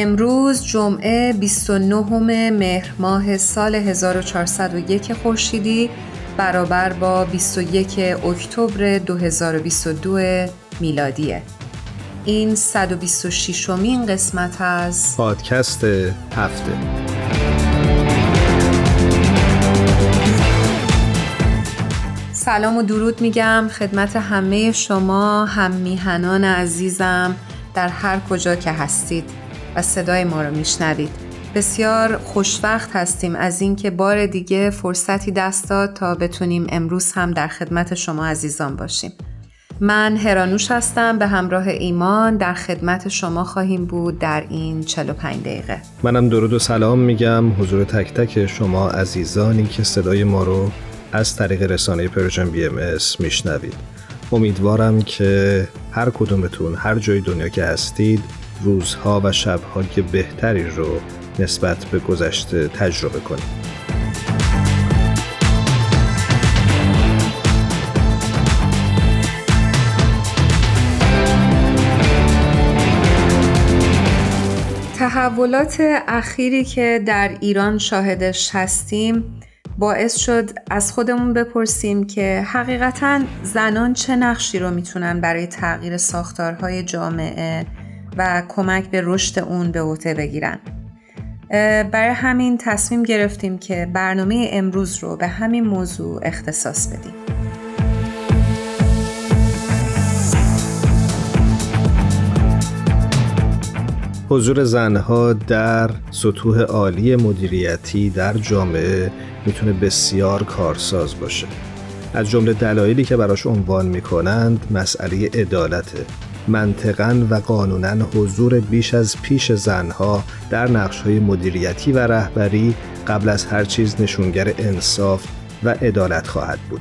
امروز جمعه 29 مهر ماه سال 1401 خورشیدی برابر با 21 اکتبر 2022 میلادیه. این 126 مین قسمت از پادکست هفته. سلام و درود میگم خدمت همه شما هم میهنان عزیزم در هر کجا که هستید. و صدای ما رو میشنوید. بسیار خوشوقت هستیم از اینکه بار دیگه فرصتی دست داد تا بتونیم امروز هم در خدمت شما عزیزان باشیم. من هرانوش هستم به همراه ایمان در خدمت شما خواهیم بود در این 45 دقیقه. منم درود و سلام میگم. حضور تک تک شما عزیزانی که صدای ما رو از طریق رسانه Persian BMS میشنوید. امیدوارم که هر کدومتون هر جای دنیا که هستید روزها و شبهای بهتری رو نسبت به گذشته تجربه کنیم. تحولات اخیری که در ایران شاهدش هستیم باعث شد از خودمون بپرسیم که حقیقتا زنان چه نقشی رو می‌تونن برای تغییر ساختارهای جامعه و کمک به رشد اون به عهده بگیرن. برای همین تصمیم گرفتیم که برنامه امروز رو به همین موضوع اختصاص بدیم. حضور زنها در سطوح عالی مدیریتی در جامعه می‌تونه بسیار کارساز باشه. از جمله دلایلی که براش عنوان می‌کنند مسئله عدالته منطقا و قانونا حضور بیش از پیش زنها در نقشهای مدیریتی و رهبری قبل از هر چیز نشونگر انصاف و عدالت خواهد بود.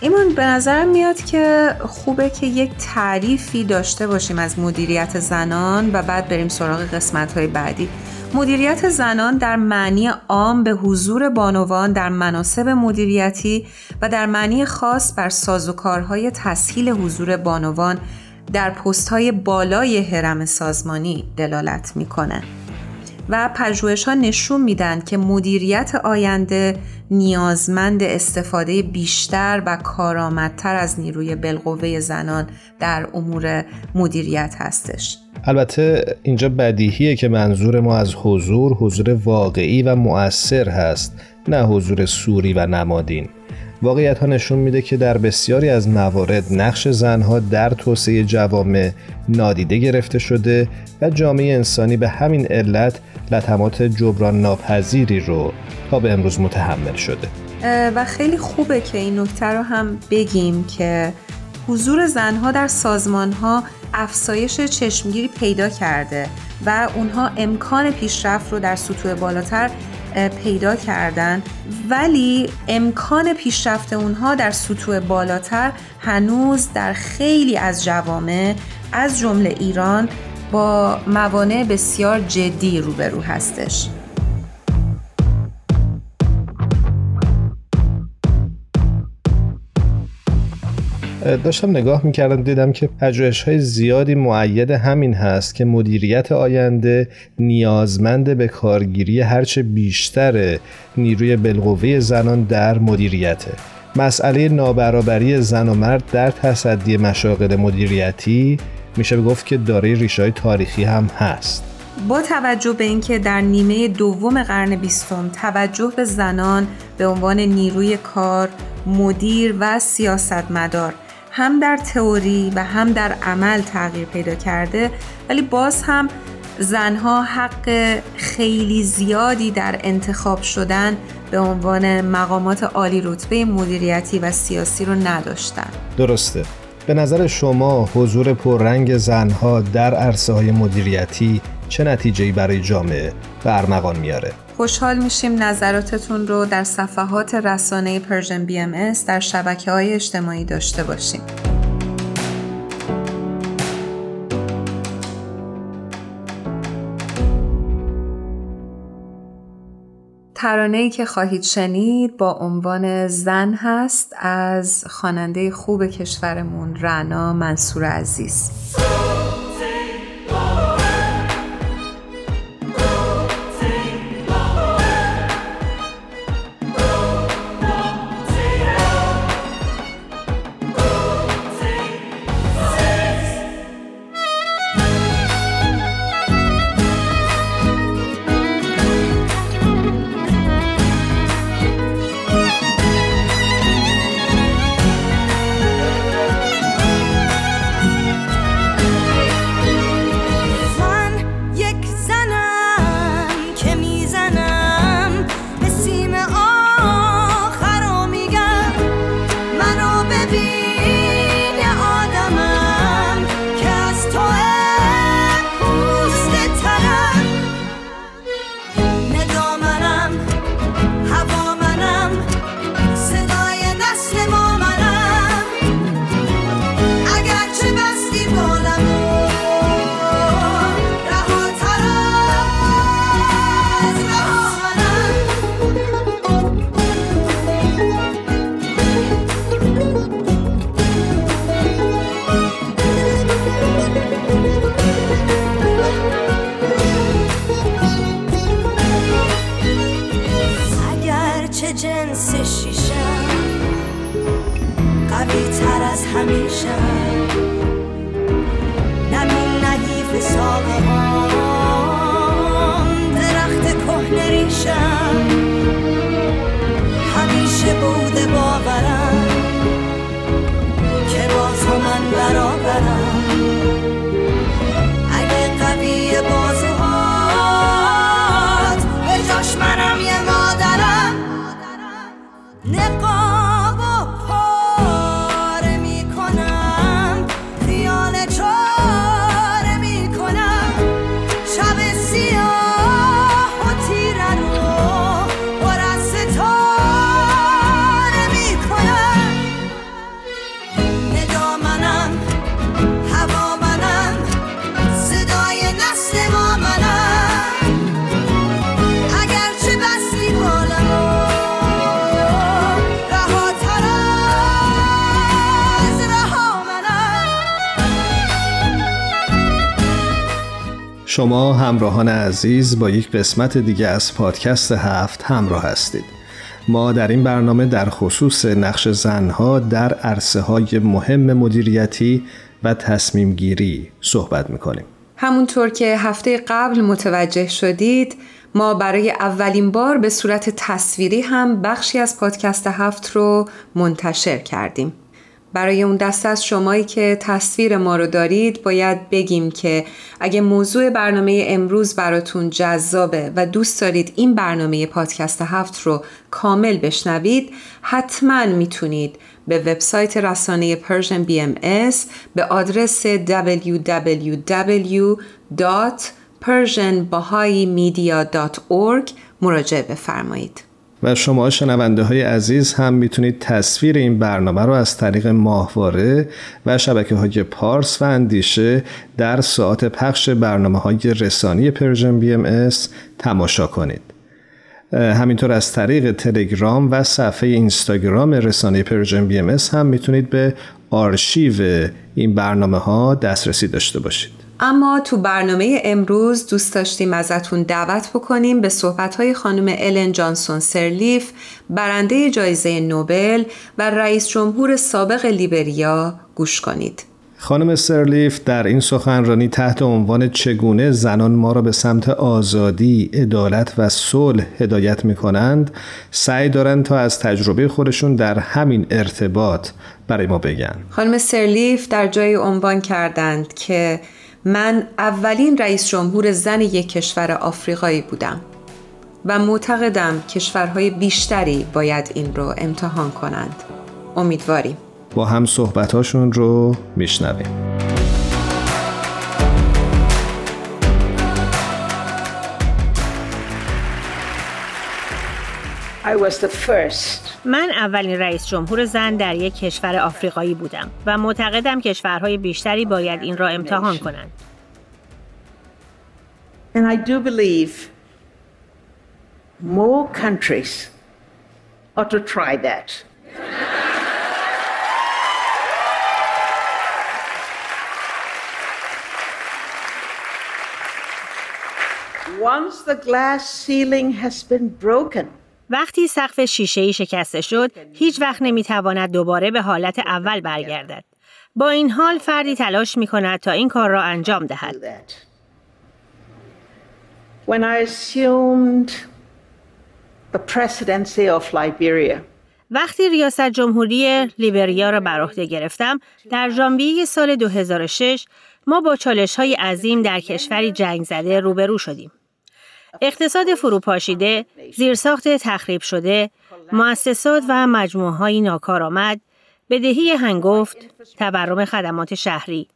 ایمان به نظر میاد که خوبه که یک تعریفی داشته باشیم از مدیریت زنان و بعد بریم سراغ قسمت های بعدی. مدیریت زنان در معنی عام به حضور بانوان در مناسب مدیریتی و در معنی خاص بر سازوکارهای تسهیل حضور بانوان در پست های بالای حرم سازمانی دلالت می‌کنه. و پژوهش ها نشون میدن که مدیریت آینده نیازمند استفاده بیشتر و کارآمدتر از نیروی بالقوه زنان در امور مدیریت هستش. البته اینجا بدیهیه که منظور ما از حضور حضور واقعی و مؤثر هست نه حضور سوری و نمادین. واقعیت ها نشون میده که در بسیاری از موارد نقش زنها در توسعه جوامع نادیده گرفته شده و جامعه انسانی به همین علت لطمات جبران ناپذیری رو تا به امروز متحمل شده. و خیلی خوبه که این نکته رو هم بگیم که حضور زنها در سازمان ها افزایش چشمگیری پیدا کرده و اونها امکان پیشرفت رو در سطوح بالاتر پیدا کردن. ولی امکان پیشرفت اونها در سطوح بالاتر هنوز در خیلی از جوامع از جمله ایران با موانع بسیار جدی روبرو هستش. داشتم نگاه می‌کردم دیدم که پجوهش های زیادی معید همین هست که مدیریت آینده نیازمند به کارگیری هرچه بیشتر نیروی بالقوه زنان در مدیریته. مسئله نابرابری زن و مرد در تصدی مشاغل مدیریتی میشه گفت که دارای ریشه های تاریخی هم هست. با توجه به اینکه در نیمه دوم قرن بیستم توجه به زنان به عنوان نیروی کار، مدیر و سیاستمدار هم در تئوری و هم در عمل تغییر پیدا کرده ولی باز هم زنها حق خیلی زیادی در انتخاب شدن به عنوان مقامات عالی رتبه مدیریتی و سیاسی رو نداشتن. درسته. به نظر شما حضور پررنگ زنها در عرصه های مدیریتی چه نتیجه‌ای برای جامعه به ارمغان میاره؟ خوشحال میشیم نظراتتون رو در صفحات رسانه Persian BMS در شبکه های اجتماعی داشته باشیم. ترانه که خواهید شنید با عنوان زن هست از خواننده خوب کشورمون رنا منصور عزیز شما همراهان عزیز با یک قسمت دیگه از پادکست هفت همراه هستید. ما در این برنامه در خصوص نقش زنها در عرصه های مهم مدیریتی و تصمیم گیری صحبت می‌کنیم. همونطور که هفته قبل متوجه شدید ما برای اولین بار به صورت تصویری هم بخشی از پادکست هفت رو منتشر کردیم. برای اون دست از شمایی که تصویر ما رو دارید باید بگیم که اگه موضوع برنامه امروز براتون جذابه و دوست دارید این برنامه پادکست هفت رو کامل بشنوید حتما می‌تونید به وبسایت رسانه Persian BMS به آدرس www.persianbahaimedia.org مراجعه بفرمایید. و شما شنونده های عزیز هم می‌تونید تصویر این برنامه رو از طریق ماهواره و شبکه های پارس و اندیشه در ساعت پخش برنامه های رسانه Persian BMS تماشا کنید. همینطور از طریق تلگرام و صفحه اینستاگرام رسانه Persian BMS هم می‌تونید به آرشیو این برنامه ها دسترسی داشته باشید. اما تو برنامه امروز دوست داشتیم ازتون دعوت بکنیم به صحبتهای خانم الن جانسون سرلیف برنده جایزه نوبل و رئیس جمهور سابق لیبریا گوش کنید. خانم سرلیف در این سخنرانی تحت عنوان چگونه زنان ما را به سمت آزادی، عدالت و صلح هدایت می کنند سعی دارند تا از تجربه خودشون در همین ارتباط برای ما بگن خانم سرلیف در جای عنوان کردند که من اولین رئیس جمهور زن یک کشور آفریقایی بودم و معتقدم کشورهای بیشتری باید این رو امتحان کنند. امیدواریم. با هم صحبتاشون رو میشنویم. من اولین رئیس جمهور زن در یک کشور آفریقایی بودم و معتقدم کشورهای بیشتری باید این را امتحان کنند. And I do believe more countries ought to try that. Once the glass ceiling has been broken, وقتی سقف شیشه شکسته شد، هیچ وقت نمی‌تواند دوباره به حالت اول برگردد. با این حال فردی تلاش می کند تا این کار را انجام دهد. When I assumed the presidency of Liberia, وقتی ریاست جمهوری لیبریا را بر عهده گرفتم در ژانویه سال 2006 ما با چالش های عظیم در کشوری جنگ زده روبرو شدیم. اقتصاد فروپاشیده، زیرساخت تخریب شده، مؤسسات و مجموعه های ناکارآمد، بدهی هنگفت، تورم خدمات شهری.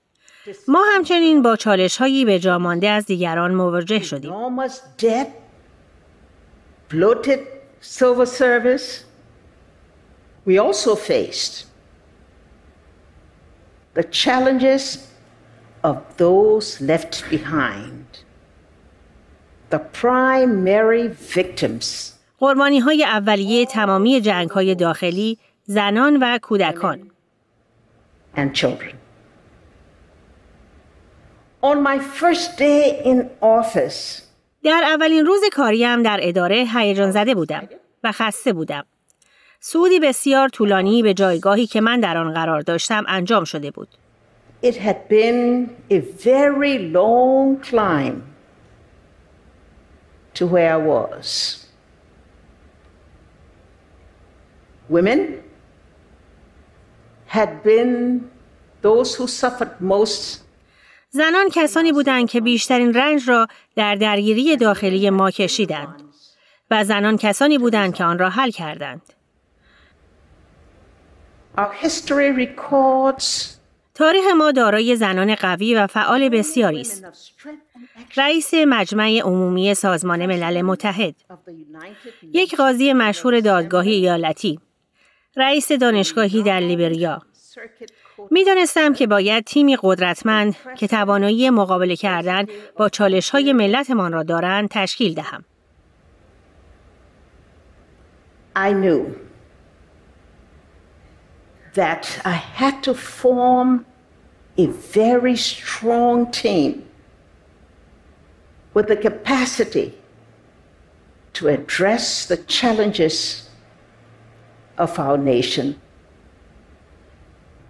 ما همچنین با چالش هایی به جامانده از دیگران مواجه شدیم. The challenges of those left behind. The primary victims. قربانی های اولیه تمامی جنگ های داخلی زنان و کودکان. And children. On my first day in office, در اولین روز کاریم در اداره هیجان زده بودم و خسته بودم. سودی بسیار طولانی به جایگاهی که من در آن قرار داشتم انجام شده بود. It had been a very long climb to where I was. Women had been those who suffered most زنان کسانی بودند که بیشترین رنج را در درگیری داخلی ما کشیدند و زنان کسانی بودند که آن را حل کردند. Our history records تاریخ ما دارای زنان قوی و فعال بسیاری است. رئیس مجمع عمومی سازمان ملل متحد، یک قاضی مشهور دادگاهی ایالتی، رئیس دانشگاهی در لیبریا. می دانستم که باید تیمی قدرتمند که توانایی مقابله کردن با چالش های ملتمان را دارند تشکیل دهم. I knew that I had to form a very strong team with the capacity to address the challenges of our nation.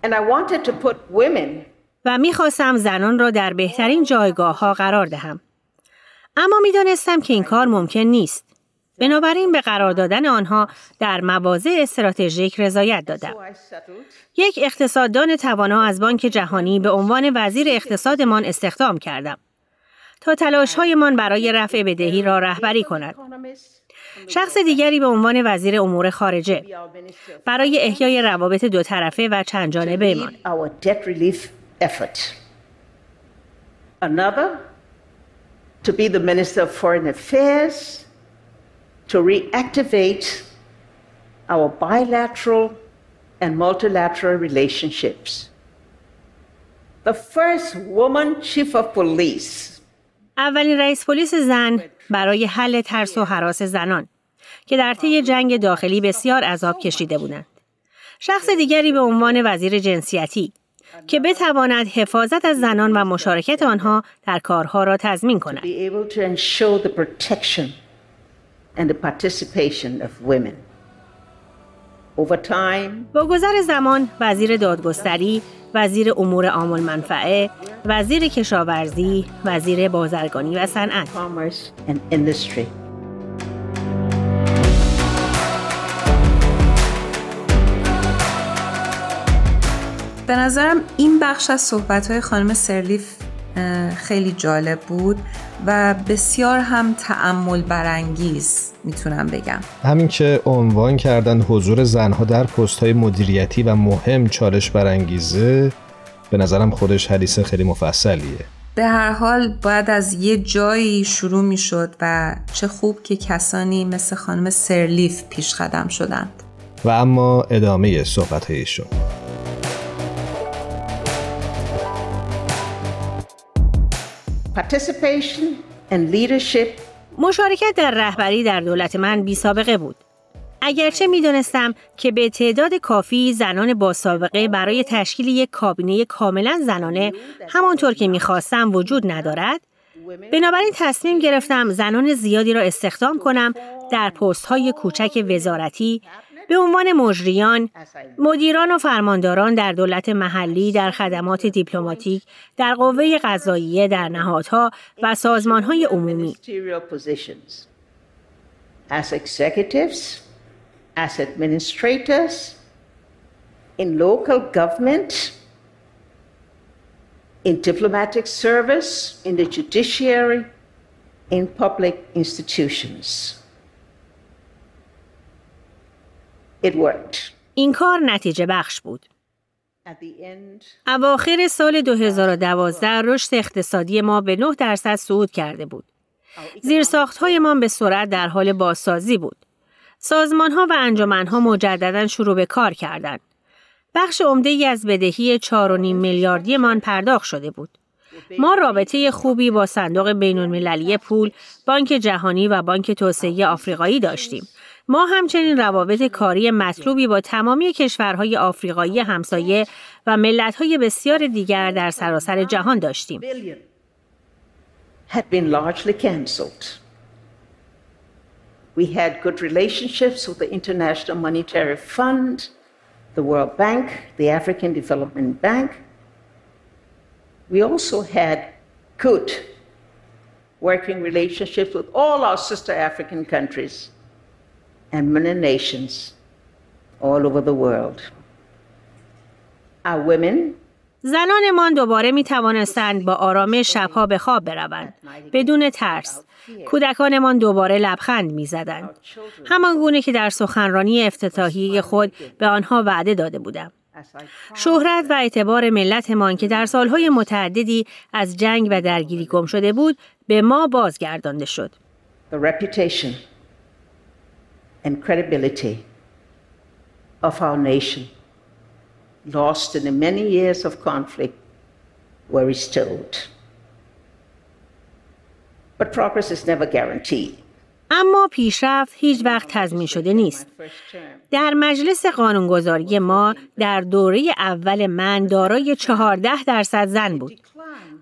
And I wanted to put women و میخواستم زنان را در بهترین جایگاه ها قرار دهم. اما میدانستم که این کار ممکن نیست. بنابراین به قرار دادن آنها در مواضع استراتژیک رضایت دادم. یک اقتصاددان توانا از بانک جهانی به عنوان وزیر اقتصادمان استخدام کردم تا تلاشهایمان برای رفع بدهی را رهبری کند. شخص دیگری به عنوان وزیر امور خارجه برای احیای روابط دو طرفه و چند جانبه ایمان. Another to be the Minister of Foreign Affairs to reactivate our bilateral and multilateral relationships. The first woman chief of police. اولین رئیس پلیس زن برای حل ترس و حراس زنان که در طی جنگ داخلی بسیار عذاب کشیده بودند. شخص دیگری به عنوان وزیر جنسیتی که بتواند حفاظت از زنان و مشارکت آنها در کارها را تضمین کند. با گذر زمان وزیر دادگستری وزیر امور عام منفعه، وزیر کشاورزی، وزیر بازرگانی و صنعت. به نظرم این بخش از صحبت خانم سرلیف خیلی جالب بود. و بسیار هم تعمل برانگیز می‌تونم بگم. همین که عنوان کردن حضور زنها در پست های مدیریتی و مهم چالش برانگیزه به نظرم خودش حدیث خیلی مفصلیه. به هر حال باید از یه جایی شروع می‌شد و چه خوب که کسانی مثل خانم سرلیف پیش قدم شدند. و اما ادامه صحبت هایشون مشارکت در رهبری در دولت من بی سابقه بود. اگرچه می دونستم که به تعداد کافی زنان با سابقه برای تشکیل یک کابینه کاملا زنانه همانطور که می‌خواستم وجود ندارد، بنابراین تصمیم گرفتم زنان زیادی را استخدام کنم در پست های کوچک وزارتی به عنوان مجریان، مدیران و فرمانداران در دولت محلی در خدمات دیپلماتیک، در قوه قضاییه در نهادها و سازمانهای عمومی. As executives, as administrators, in local government, in diplomatic service, in the judiciary, in public institutions. این کار نتیجه بخش بود. اواخر سال 2012 رشد اقتصادی ما به 9 درصد صعود کرده بود. ما به سرعت در حال بازسازی بود. سازمان ها و انجمن ها مجددا شروع به کار کردند. بخش عمده ای از بدهی 4.5 میلیاردی من پرداخت شده بود. ما رابطه خوبی با صندوق بین المللی پول، بانک جهانی و بانک توسعه آفریقایی داشتیم ما همچنین روابط کاری مطلوبی با تمامی کشورهای آفریقایی همسایه و ملتهای بسیار دیگر در سراسر جهان داشتیم. We had good relationships with the International Monetary Fund, the World Bank, the African Development Bank. We also had good working relationships with all our sister African countries and many nations all over the world. Our women زنانمان دوباره می توانستند با آرامش شبها به خواب بروند بدون ترس کودکانمان دوباره لبخند می زدند. همان گونه که در سخنرانی افتتاحیه خود به آنها وعده داده بودم شهرت و اعتبار ملتمان که در سالهای متعددی از جنگ و درگیری گم شده بود به ما بازگردانده شد. And credibility of our nation, lost in the many years of conflict, were restored. But progress is never guaranteed. اما پیشرفت هیچ وقت تضمین شده نیست. در مجلس قانونگذاری ما در دوره اول من دارای 14 درصد زن بود.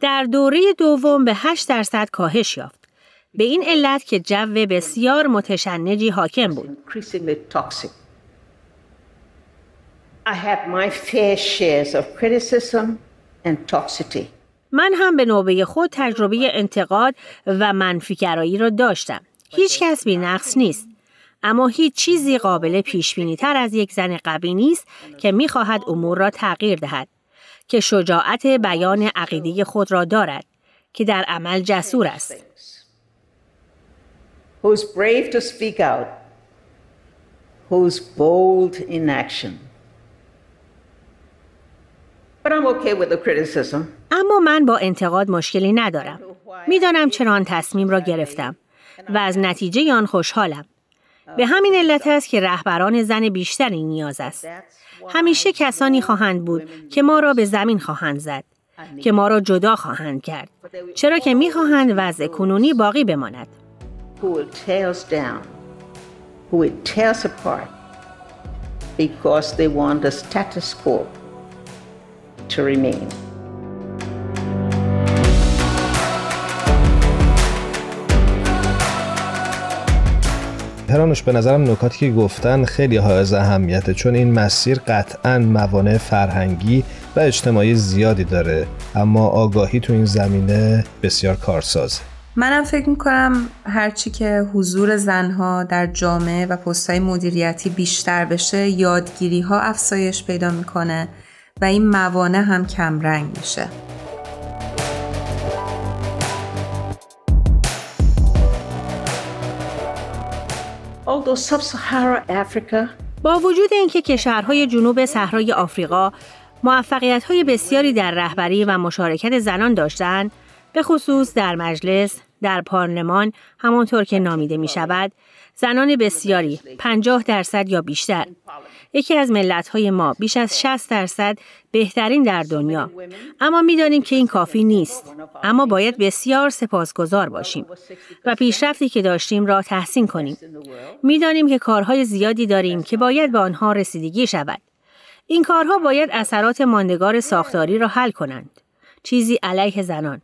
در دوره دوم به 8 درصد کاهش یافت. به این علت که جو بسیار متشنجی حاکم بود. من هم به نوبه خود تجربه انتقاد و منفیگرایی را داشتم. هیچ کس بی نقص نیست. اما هیچ چیزی قابل پیش بینی تر از یک زن قوی نیست که می‌خواهد امور را تغییر دهد که شجاعت بیان عقیده خود را دارد که در عمل جسور است. Who's brave to speak out, who's bold in action. But I'm okay with the criticism. اما من با انتقاد مشکلی ندارم. می‌دانم چرا آن تصمیم را گرفتم و از نتیجه آن خوشحالم. به همین علت است که رهبران زن بیشتری نیاز است. همیشه کسانی خواهند بود که ما را به زمین خواهند زد. که ما را جدا خواهند کرد. چرا که می‌خواهند وضع کنونی باقی بماند. Who will tear us down, who will tear us apart because they want the status quo to remain. پرانوش به نظرم نکاتی که گفتن خیلی حائز اهمیته چون این مسیر قطعا موانع فرهنگی و اجتماعی زیادی داره اما آگاهی تو این زمینه بسیار کارسازه منم فکر می‌کنم هرچی که حضور زنها در جامعه و پستهای مدیریتی بیشتر بشه یادگیری ها افزایش پیدا می‌کنه و این موانع هم کمرنگ میشه. با وجود اینکه کشورهای جنوب صحرای آفریقا موفقیت بسیاری در رهبری و مشارکت زنان داشتند به خصوص در مجلس، در پارلمان همانطور که نامیده می شود زنان بسیاری 50 درصد یا بیشتر. یکی از ملت‌های ما بیش از 60 درصد بهترین در دنیا. اما می‌دانیم که این کافی نیست. اما باید بسیار سپاسگزار باشیم و پیشرفتی که داشتیم را تحسین کنیم. می‌دانیم که کارهای زیادی داریم که باید به آنها رسیدگی شود. این کارها باید اثرات ماندگار ساختاری را حل کنند. چیزی علیه زنان.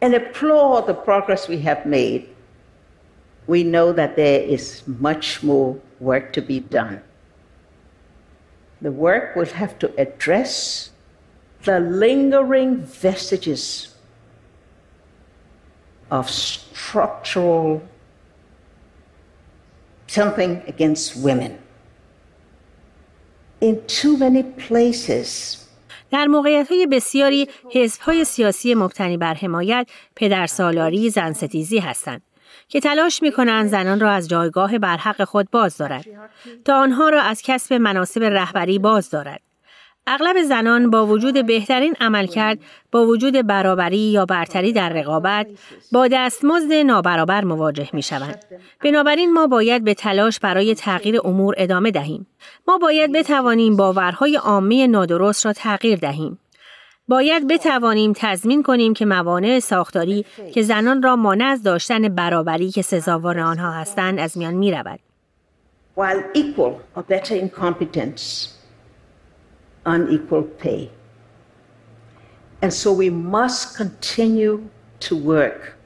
And applaud the progress we have made, we know that there is much more work to be done. The work will have to address the lingering vestiges of structural something against women. In too many places, در موقعیت های بسیاری حزب های سیاسی مبتنی بر حمایت پدرسالاری زن ستیزی هستند که تلاش می کنند زنان را از جایگاه برحق خود باز دارد تا آنها را از کسب مناسب رهبری باز دارد. اغلب زنان با وجود بهترین عملکرد با وجود برابری یا برتری در رقابت با دستمزد نابرابر مواجه می شوند. بنابراین ما باید به تلاش برای تغییر امور ادامه دهیم. ما باید بتوانیم باورهای عامه نادرست را تغییر دهیم. باید بتوانیم تضمین کنیم که موانع ساختاری که زنان را مانع از داشتن برابری که سزاوار آنها هستند از میان می رود. Unequal pay. And so we must continue to work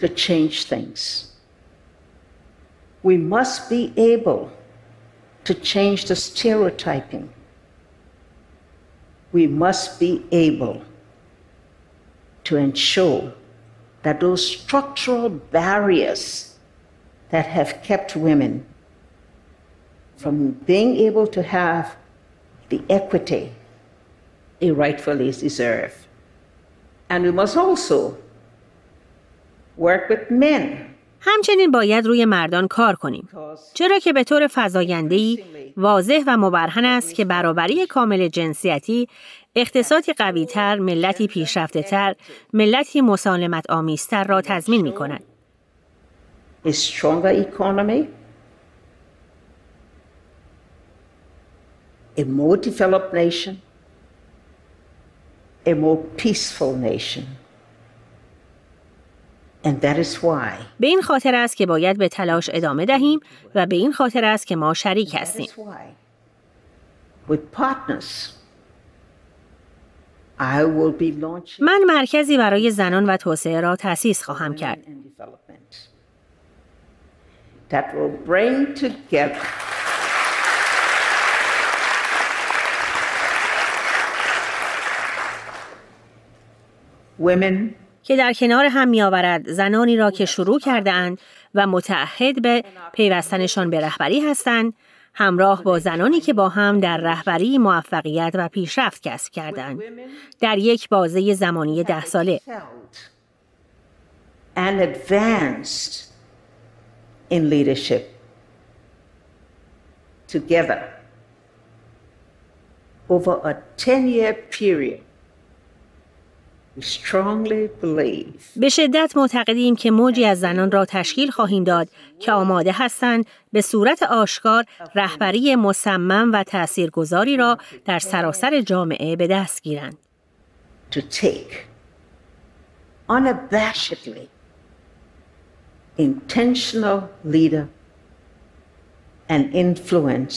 to change things. We must be able to change the stereotyping. We must be able to ensure that those structural barriers that have kept women from being able to have the equity they rightfully deserve. And we must also work with men همچنین باید روی مردان کار کنیم چرا که به طور فضاینده‌ای واضح و مبرهن است که برابری کامل جنسیتی اقتصادی قویتر، ملتی پیشرفته تر، ملتی مسالمت آمیزتر را تضمین می کند. A more developed nation, a more peaceful nation. And that is why. به این خاطر است که باید به تلاش ادامه دهیم و به این خاطر است که ما شریک هستیم. من مرکزی برای زنان و توسعه را تأسیس خواهم کرد. That will bring together که در کنار هم می آورد زنانی را که شروع کرده اند و متعهد به پیوستنشان به رهبری هستند همراه با زنانی که با هم در رهبری موفقیت و پیشرفت کسب کردند. در یک بازه زمانی ده ساله. And advanced in leadership. Together. Over a 10 year period. به شدت معتقدیم که موجی از زنان را تشکیل خواهیم داد که آماده هستند به صورت آشکار رهبری مصمم و تاثیرگذاری را در سراسر جامعه به دست گیرند. To take unabashedly intentional leader and influence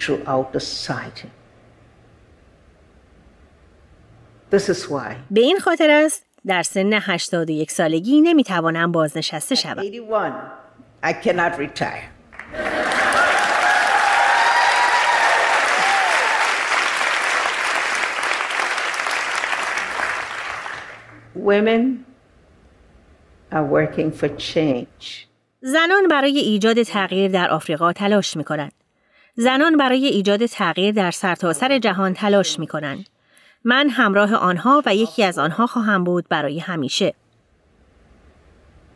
throughout the society. به این خاطر است در سن 81 سالگی نمی‌توانم بازنشسته شوم. 81, I cannot retire. Women are working for change. زنان برای ایجاد تغییر در آفریقا تلاش می کنند. زنان برای ایجاد تغییر در سرتاسر جهان تلاش می کنند. من همراه آنها و یکی از آنها خواهم بود برای همیشه.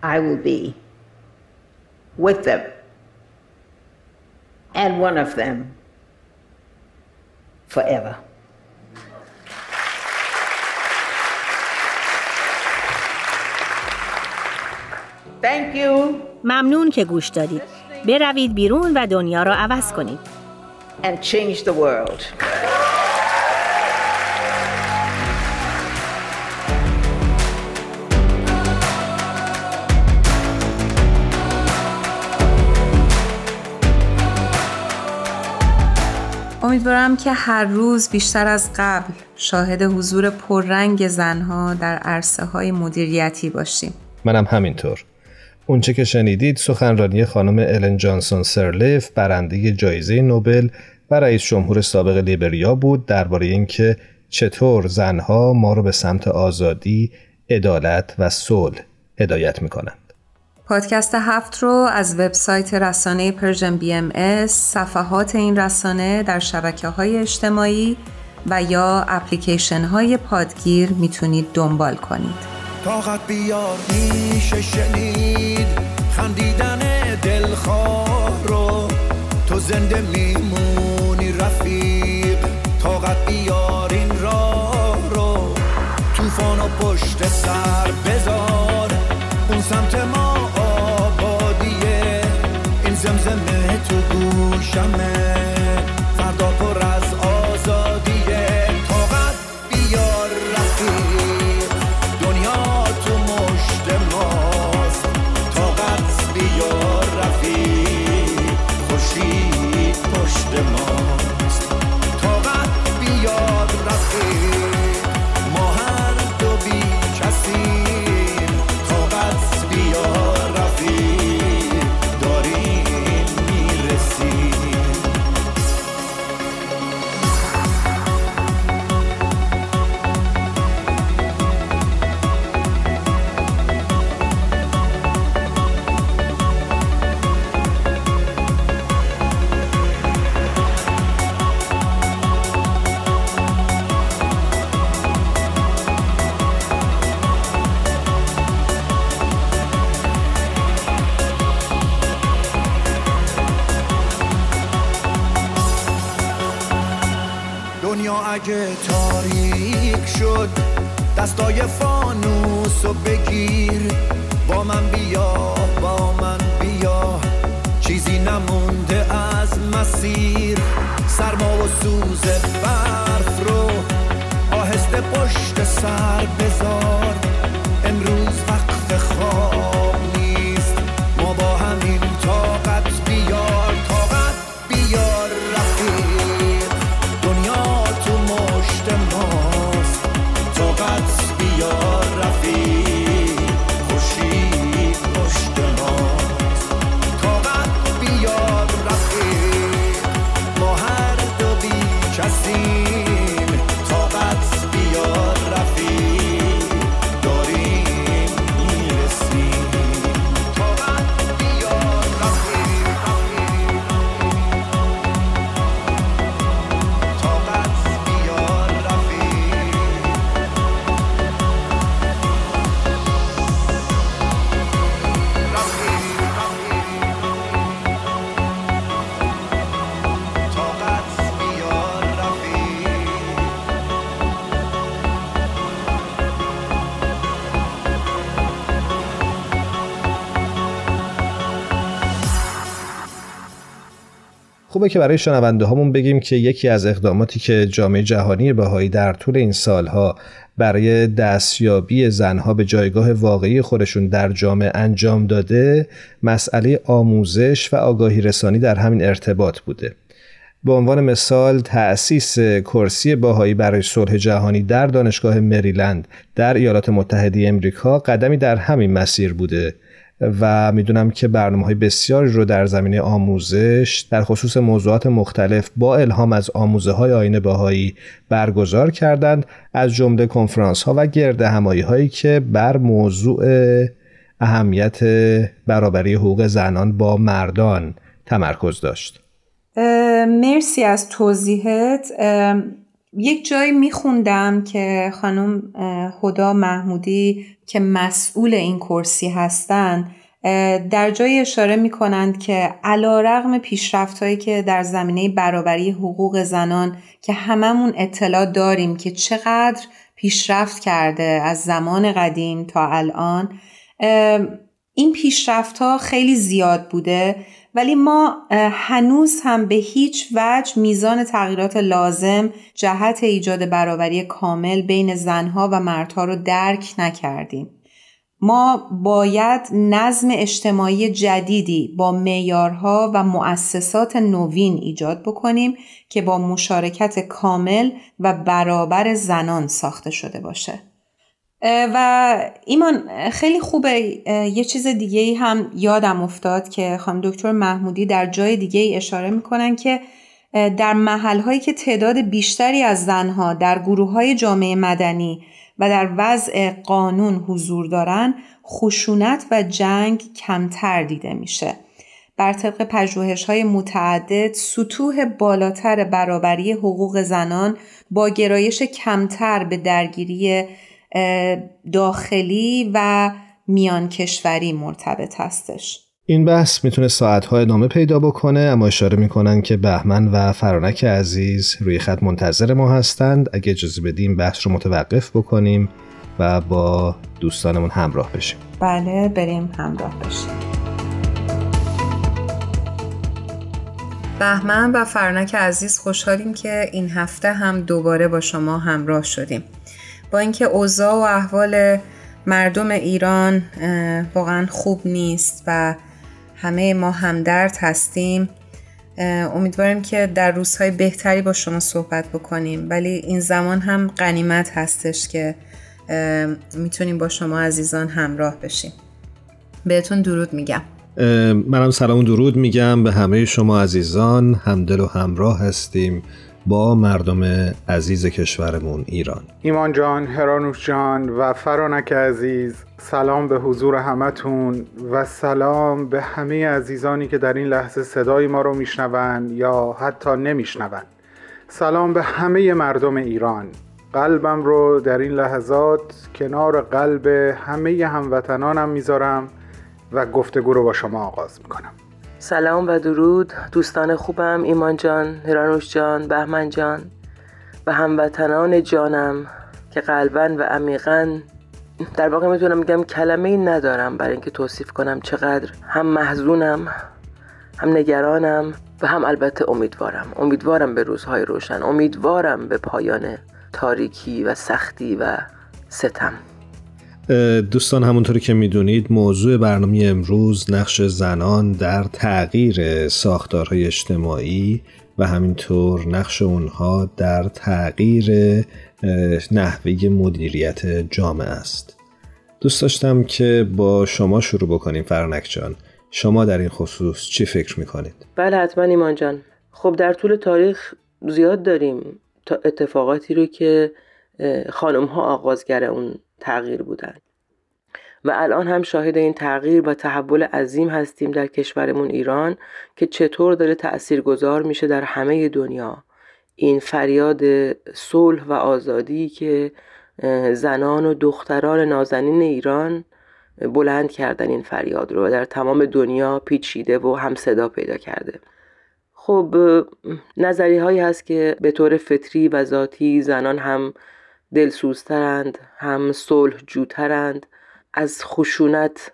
I will be with them and one of them forever. Thank you ممنون که گوش دادید. بروید بیرون و دنیا را عوض کنید. and change the world. امیدوارم که هر روز بیشتر از قبل شاهد حضور پررنگ زنها در عرصه های مدیریتی باشیم. منم همینطور اونچه که شنیدید سخنرانی خانم الن جانسون سرلیف برنده جایزه نوبل و رئیس جمهور سابق لیبریا بود درباره اینکه چطور زنها ما رو به سمت آزادی، عدالت و صلح هدایت می‌کنند. پادکست هفت رو از وبسایت رسانه Persian BMS، صفحات این رسانه در شبکه های اجتماعی و یا اپلیکیشن های پادگیر می‌تونید دنبال کنید. طاقت بیار میشه شنید خندیدن دلخواه رو تو زنده میمونی رفیق طاقت بیار این راه رو توفان و پشت سر بذار اون سمت jamais. رو بگیر. با من بیا با من بیا. چیزی نمونده از مسیر. سرما و سوز برف رو آهسته پشت سر بذار. خوبه که برای شنونده هامون بگیم که یکی از اقداماتی که جامعه جهانی بهایی در طول این سالها برای دستیابی زنها به جایگاه واقعی خودشون در جامعه انجام داده مسئله آموزش و آگاهی رسانی در همین ارتباط بوده. به عنوان مثال تأسیس کرسی باهایی برای صلح جهانی در دانشگاه مریلند در ایالات متحده امریکا قدمی در همین مسیر بوده. و می‌دونم که برنامه های بسیاری رو در زمینه آموزش در خصوص موضوعات مختلف با الهام از آموزه های آین باهایی برگزار کردند از جمله کنفرانس ها و گرد همایی هایی که بر موضوع اهمیت برابری حقوق زنان با مردان تمرکز داشت. مرسی از توضیحت. یک جایی میخوندم که خانم هدا محمودی که مسئول این کرسی هستند در جای اشاره می کنند که علا رغم پیشرفت هایی که در زمینه برابری حقوق زنان که هممون اطلاع داریم که چقدر پیشرفت کرده از زمان قدیم تا الان این پیشرفت ها خیلی زیاد بوده. ولی ما هنوز هم به هیچ وجه میزان تغییرات لازم جهت ایجاد برابری کامل بین زنها و مردها رو درک نکردیم. ما باید نظم اجتماعی جدیدی با معیارها و مؤسسات نوین ایجاد بکنیم که با مشارکت کامل و برابر زنان ساخته شده باشه. و ایمان خیلی خوبه یه چیز دیگه هم یادم افتاد که خانم دکتر محمودی در جای دیگه ای اشاره می‌کنن که در محل هایی که تعداد بیشتری از زنها در گروه های جامعه مدنی و در وضع قانون حضور دارن خشونت و جنگ کمتر دیده میشه. بر طبق پژوهش های متعدد سطوح بالاتر برابری حقوق زنان با گرایش کمتر به درگیری داخلی و میان کشوری مرتبط هستش. این بحث می‌تونه ساعتهای ادامه پیدا بکنه اما اشاره می‌کنن که بهمن و فرانک عزیز روی خط منتظر ما هستند. اگه اجازه بدیم بحث رو متوقف بکنیم و با دوستانمون همراه بشیم. بله بریم همراه بشیم. بهمن و فرانک عزیز خوشحالیم که این هفته هم دوباره با شما همراه شدیم. با اینکه اوضاع و احوال مردم ایران واقعا خوب نیست و همه ما همدرد هستیم امیدواریم که در روزهای بهتری با شما صحبت بکنیم. ولی این زمان هم قنیمت هستش که می‌تونیم با شما عزیزان همراه بشیم. بهتون درود میگم. منم سلام درود میگم به همه شما عزیزان. همدل و همراه هستیم. با مردم عزیز کشورمون ایران. ایمان جان، هرانوش جان و فرانک عزیز سلام به حضور همتون و سلام به همه عزیزانی که در این لحظه صدای ما رو میشنوند یا حتی نمیشنوند. سلام به همه مردم ایران. قلبم رو در این لحظات کنار قلب همه هموطنانم می‌ذارم و گفتگو رو با شما آغاز می‌کنم. سلام و درود. دوستان خوبم ایمان جان، هرانوش جان، بهمن جان و هموطنان جانم که قلبا و عمیقا در واقع می‌تونم بگم کلمه ای ندارم برای اینکه توصیف کنم چقدر هم محزونم هم نگرانم و هم البته امیدوارم. امیدوارم به روزهای روشن امیدوارم به پایان تاریکی و سختی و ستم. دوستان همونطوری که می‌دونید موضوع برنامه امروز نقش زنان در تغییر ساختارهای اجتماعی و همینطور نقش اونها در تغییر نحوه مدیریت جامعه است. دوست داشتم که با شما شروع بکنیم فرنک جان. شما در این خصوص چی فکر می‌کنید؟ بله حتما ایمان جان. خب در طول تاریخ زیاد داریم تا اتفاقاتی رو که خانم ها آغازگر اون تغییر بودن و الان هم شاهد این تغییر و تحول عظیم هستیم در کشورمون ایران که چطور داره تأثیر گذار میشه در همه دنیا. این فریاد صلح و آزادی که زنان و دختران نازنین ایران بلند کردن این فریاد رو و در تمام دنیا پیچیده و هم صدا پیدا کرده. خب نظری هایی هست که به طور فطری و ذاتی زنان هم دلسوزترند هم صلح جوترند از خشونت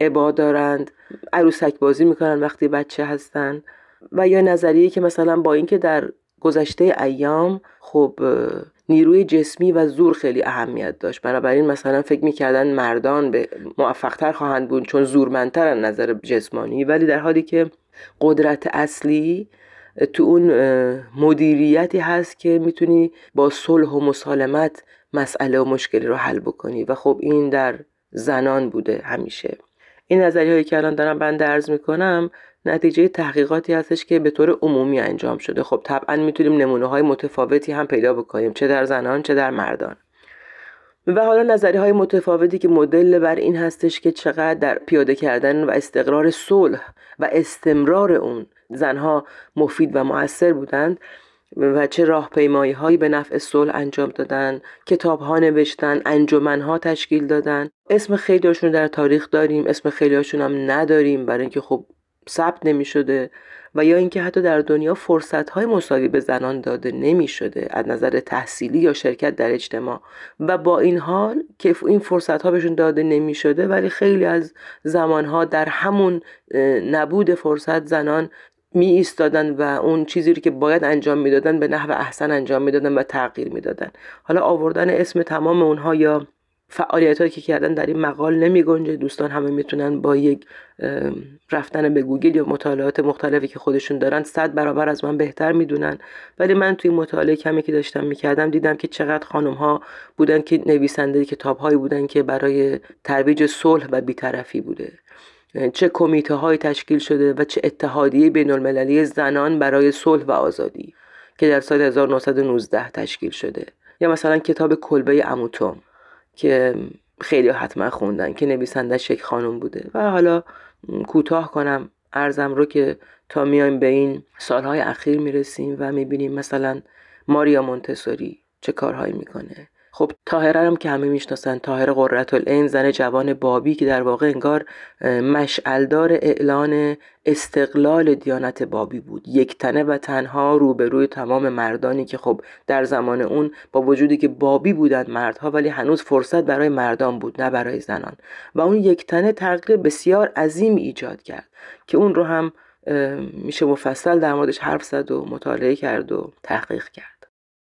عبا دارند. عروسک بازی می‌کنن وقتی بچه هستن. و یا نظریه که مثلا با اینکه در گذشته ایام خب نیروی جسمی و زور خیلی اهمیت داشت. بنابراین مثلا فکر می‌کردن مردان به موفقتر خواهند بود چون زورمندتر نظر جسمانی. ولی در حالی که قدرت اصلی تو اون مدیریتی هست که می‌تونی با صلح و مسالمت مسئله و مشکلی رو حل بکنی. و خب این در زنان بوده همیشه. این نظریه هایی که الان دارم بنده ارز می‌کنم نتیجه تحقیقاتی هستش که به طور عمومی انجام شده. خب طبعا می‌تونیم نمونه های متفاوتی هم پیدا بکنیم چه در زنان چه در مردان. و حالا نظریه های متفاوتی که مدل بر این هستش که چقدر در پیاده کردن و استقرار صلح و استمرار اون زنها مفید و موثر بودند و چه راهپیمایی هایی به نفع صلح انجام دادن کتاب ها نوشتن انجمن ها تشکیل دادن. اسم خیلی در تاریخ داریم اسم خیلی هم نداریم برای اینکه خب ثبت نمی شده و یا اینکه حتی در دنیا فرصت های مساوی به زنان داده نمی شده از نظر تحصیلی یا شرکت در اجتماع. و با این حال که این فرصت ها بهشون داده نمی شده ولی خیلی از زمان ها در همون نبود فرصت زنان می ایستادن و اون چیزی رو که باید انجام می‌دادن به نحو احسن انجام می‌دادن و تغییر می‌دادن. حالا آوردن اسم تمام اونها یا فعالیت هایی که کردن در این مقال نمی گنجه دوستان همه می‌تونن با یک رفتن به گوگل یا مطالعات مختلفی که خودشون دارن صد برابر از من بهتر می‌دونن. ولی من توی مطالعه کمی که داشتم می‌کردم دیدم که چقدر خانم ها بودن که نویسنده کتاب هایی بودن که برای ترویج صلح و بیطرفی بوده. چه کمیته های تشکیل شده و چه اتحادیه بین المللی زنان برای صلح و آزادی که در سال 1919 تشکیل شده. یا مثلا کتاب کلبه اموتوم که خیلی حتما خوندن که نویسنده شک خانم بوده. و حالا کوتاه کنم ارزم رو که تا میایم به این سالهای اخیر می‌رسیم و می‌بینیم مثلا ماریا مونتسوری چه کارهایی می‌کنه. خب تاهره هم که همه می‌شناسن تاهره قررت العین زن جوان بابی که در واقع انگار مشعلدار اعلان استقلال دیانت بابی بود. یک تنه و تنها روبروی تمام مردانی که خب در زمان اون با وجودی که بابی بودند مردها ولی هنوز فرصت برای مردان بود نه برای زنان. و اون یک تنه تغییر بسیار عظیم ایجاد کرد که اون رو هم میشه مفصل در موردش حرف زد و مطالعه کرد و تحقیق کرد.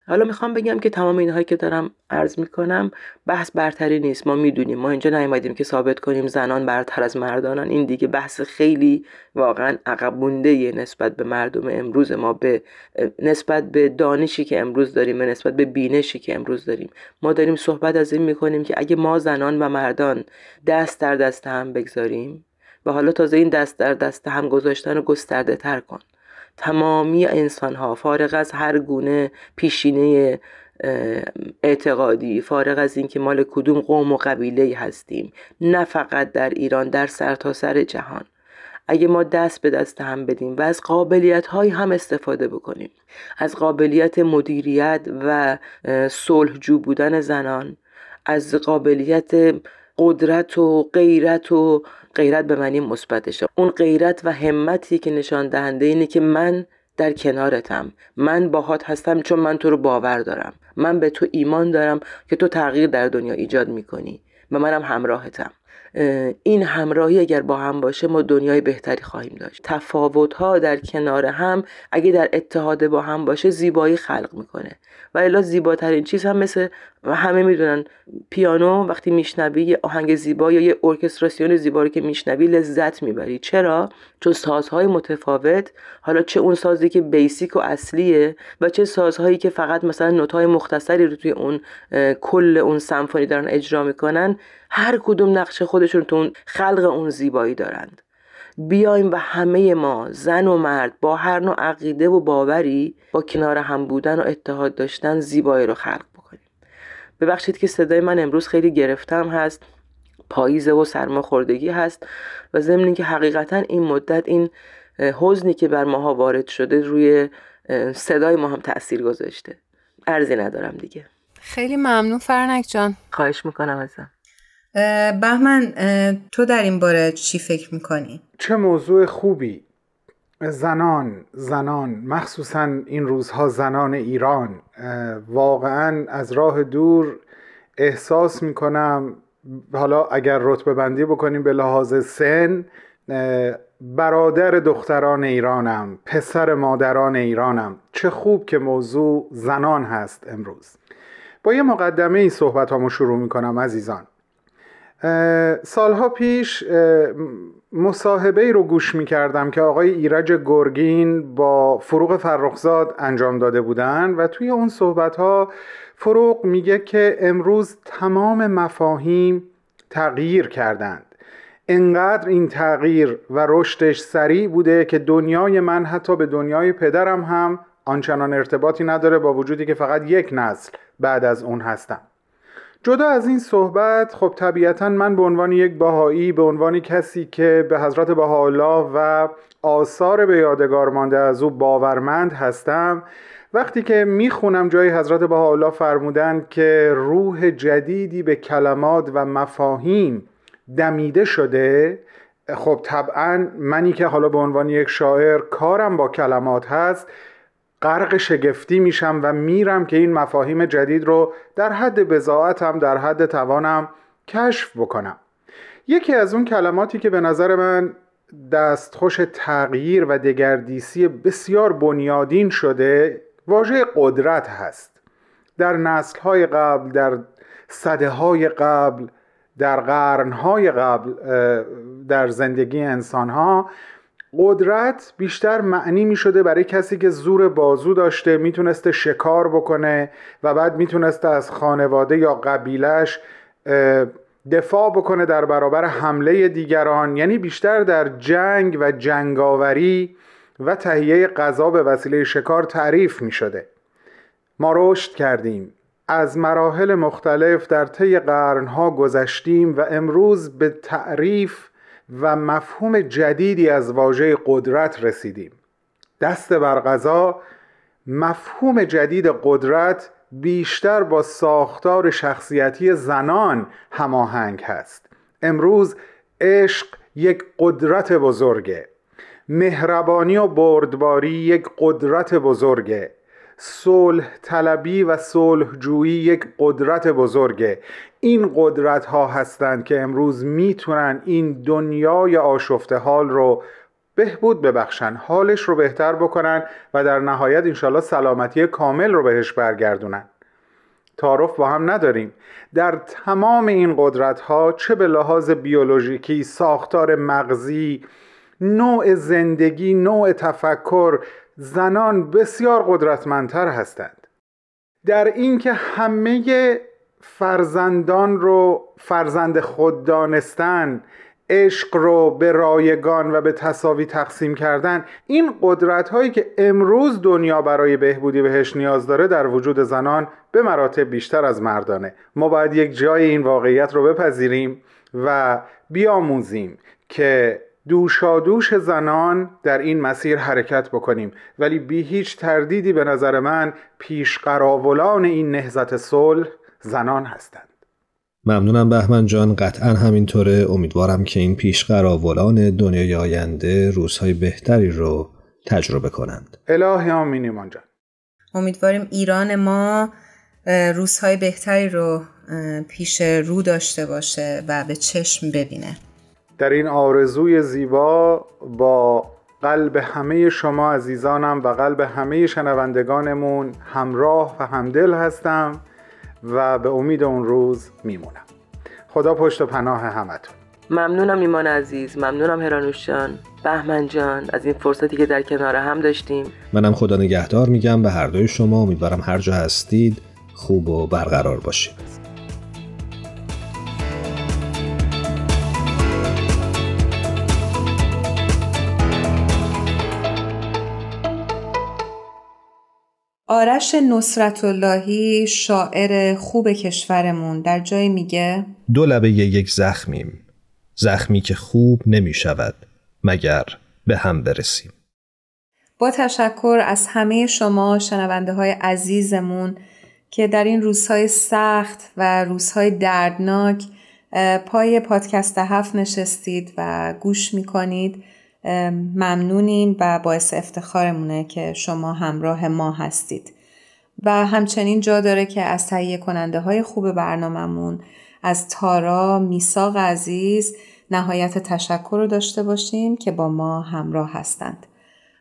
حالا می‌خوام بگم که تمام اینهایی که دارم عرض می‌کنم بحث برتری نیست. ما می‌دونیم. ما اینجا نیومدیم که ثابت کنیم زنان برتر از مردانن این دیگه بحث خیلی واقعا عقب مونده نسبت به مردم امروز. ما به نسبت به دانشی که امروز داریم نسبت به بینشی که امروز داریم. ما داریم صحبت از این می‌کنیم که اگه ما زنان و مردان دست در دست هم بگذاریم و حالا تازه این دست در دست هم گذاشتن رو گسترده تر کن. تمامی انسان ها فارغ از هر گونه پیشینه اعتقادی فارغ از اینکه مال کدوم قوم و قبیله هستیم نه فقط در ایران در سرتاسر سر جهان. اگه ما دست به دست هم بدیم و از قابلیت های هم استفاده بکنیم از قابلیت مدیریت و صلحجو بودن زنان از قابلیت قدرت و غیرت و غیرت به معنی مثبتشه. اون غیرت و همتی که نشان دهنده اینه که من در کنارتم. من باهات هستم چون من تو رو باور دارم. من به تو ایمان دارم که تو تغییر در دنیا ایجاد می‌کنی و منم همراهتم. این همراهی اگر با هم باشه ما دنیای بهتری خواهیم داشت. تفاوت ها در کنار هم اگه در اتحاد با هم باشه زیبایی خلق می‌کنه. و الا زیباترین چیز هم مثل همه می‌دونن پیانو وقتی میشنوی یه آهنگ زیبا یا یه ارکستراسیون زیبا رو که میشنوی لذت می‌بری. چرا؟ چون سازهای متفاوت حالا چه اون سازی که بیسیک و اصلیه و چه سازهایی که فقط مثلا نوتهای مختصری رو توی اون کل اون سمفونی دارن اجرا می‌کنن هر کدوم نقشه خودشون تو اون خلق اون زیبایی دارند. بیایم و همه ما زن و مرد با هر نوع عقیده و باوری با کنار هم بودن و اتحاد داشتن زیبایی رو خلق بکنیم. ببخشید که صدای من امروز خیلی گرفتم هست پاییزه و سرماخوردگی هست و ضمن که حقیقتا این مدت این حزنی که بر ماها وارد شده روی صدای ما هم تاثیر گذاشته. ارزی ندارم دیگه. خیلی ممنون فرنک جان. خواهش می‌کنم ازم بهمن تو در این باره چی فکر می‌کنی؟ چه موضوع خوبی. زنان زنان مخصوصا این روزها زنان ایران. واقعا از راه دور احساس می‌کنم حالا اگر رتبه بندی بکنیم به لحاظ سن برادر دختران ایرانم پسر مادران ایرانم. چه خوب که موضوع زنان هست امروز. با یه مقدمه ای صحبت شروع می‌کنم عزیزان. سالها پیش مصاحبه ای رو گوش می کردم که آقای ایرج گرگین با فروغ فرخزاد انجام داده بودن و توی اون صحبت ها فروغ میگه که امروز تمام مفاهیم تغییر کردند. انقدر این تغییر و رشدش سریع بوده که دنیای من حتی به دنیای پدرم هم آنچنان ارتباطی نداره با وجودی که فقط یک نسل بعد از اون هستم. جدا از این صحبت خب طبیعتا من به عنوان یک باهایی به عنوان کسی که به حضرت بهاءالله و آثار به یادگار مانده از او باورمند هستم وقتی که می‌خونم جای حضرت بهاءالله فرمودن که روح جدیدی به کلمات و مفاهیم دمیده شده خب طبعا منی که حالا به عنوان یک شاعر کارم با کلمات هست غرق شگفتی میشم و میرم که این مفاهیم جدید رو در حد بزاعتم در حد توانم کشف بکنم. یکی از اون کلماتی که به نظر من دستخوش تغییر و دگردیسی بسیار بنیادین شده واژه قدرت هست. در نسلهای قبل در صده های قبل در قرنهای قبل در زندگی انسانها قدرت بیشتر معنی می شده برای کسی که زور بازو داشته می‌تونسته شکار بکنه و بعد می‌تونسته از خانواده یا قبیلش دفاع بکنه در برابر حمله دیگران یعنی بیشتر در جنگ و جنگاوری و تهیه غذا به وسیله شکار تعریف می شده ما رشد کردیم. از مراحل مختلف در طی قرنها گذشتیم و امروز به تعریف و مفهوم جدیدی از واژه قدرت رسیدیم. دست بر غذا مفهوم جدید قدرت بیشتر با ساختار شخصیتی زنان هماهنگ هست. امروز عشق یک قدرت بزرگه. مهربانی و بردباری یک قدرت بزرگه. صلح طلبی و صلح جویی یک قدرت بزرگه. این قدرت ها هستند که امروز می‌تونن این دنیای آشفته حال رو بهبود ببخشن حالش رو بهتر بکنن و در نهایت انشالله سلامتی کامل رو بهش برگردونن. تعارف با هم نداریم. در تمام این قدرت ها چه به لحاظ بیولوژیکی ساختار مغزی نوع زندگی نوع تفکر زنان بسیار قدرتمندتر هستند. در اینکه همه فرزندان رو فرزند خود دانستن عشق رو به رایگان و به تصاوی تقسیم کردن این قدرت هایی که امروز دنیا برای بهبودی بهش نیاز داره در وجود زنان به مراتب بیشتر از مردانه. ما باید یک جای این واقعیت رو بپذیریم و بیاموزیم که دوشادوش زنان در این مسیر حرکت بکنیم. ولی بی هیچ تردیدی به نظر من پیشقراولان این نهزت صلح زنان هستند. ممنونم بهمن جان. قطعا همینطوره. امیدوارم که این پیشقراولان دنیای آینده روزهای بهتری رو تجربه کنند. الهی آمین ایمان جان. امیدواریم ایران ما روزهای بهتری رو پیش رو داشته باشه و به چشم ببینه. در این آرزوی زیبا با قلب همه شما عزیزانم و قلب همه شنوندگانمون همراه و همدل هستم. و به امید اون روز میمونم. خدا پشت و پناه همتون. ممنونم ایمان عزیز ممنونم هرانوش جان. بهمن جان از این فرصتی که در کنار هم داشتیم. منم خدا نگهدار میگم به هر دوی شما امیدوارم هر جا هستید خوب و برقرار باشید. آرش نصرت اللهی شاعر خوب کشورمون در جای میگه؟ دو لبه یک زخمیم. زخمی که خوب نمی شود مگر به هم برسیم. با تشکر از همه شما شنونده های عزیزمون که در این روزهای سخت و روزهای دردناک پای پادکست هفت نشستید و گوش می‌کنید. ممنونیم و باعث افتخارمونه که شما همراه ما هستید. و همچنین جا داره که از تهیه کننده های خوب برنامهمون از تارا میساق عزیز نهایت تشکر رو داشته باشیم که با ما همراه هستند.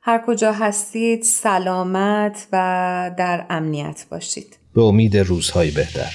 هر کجا هستید سلامت و در امنیت باشید. به امید روزهای بهتر.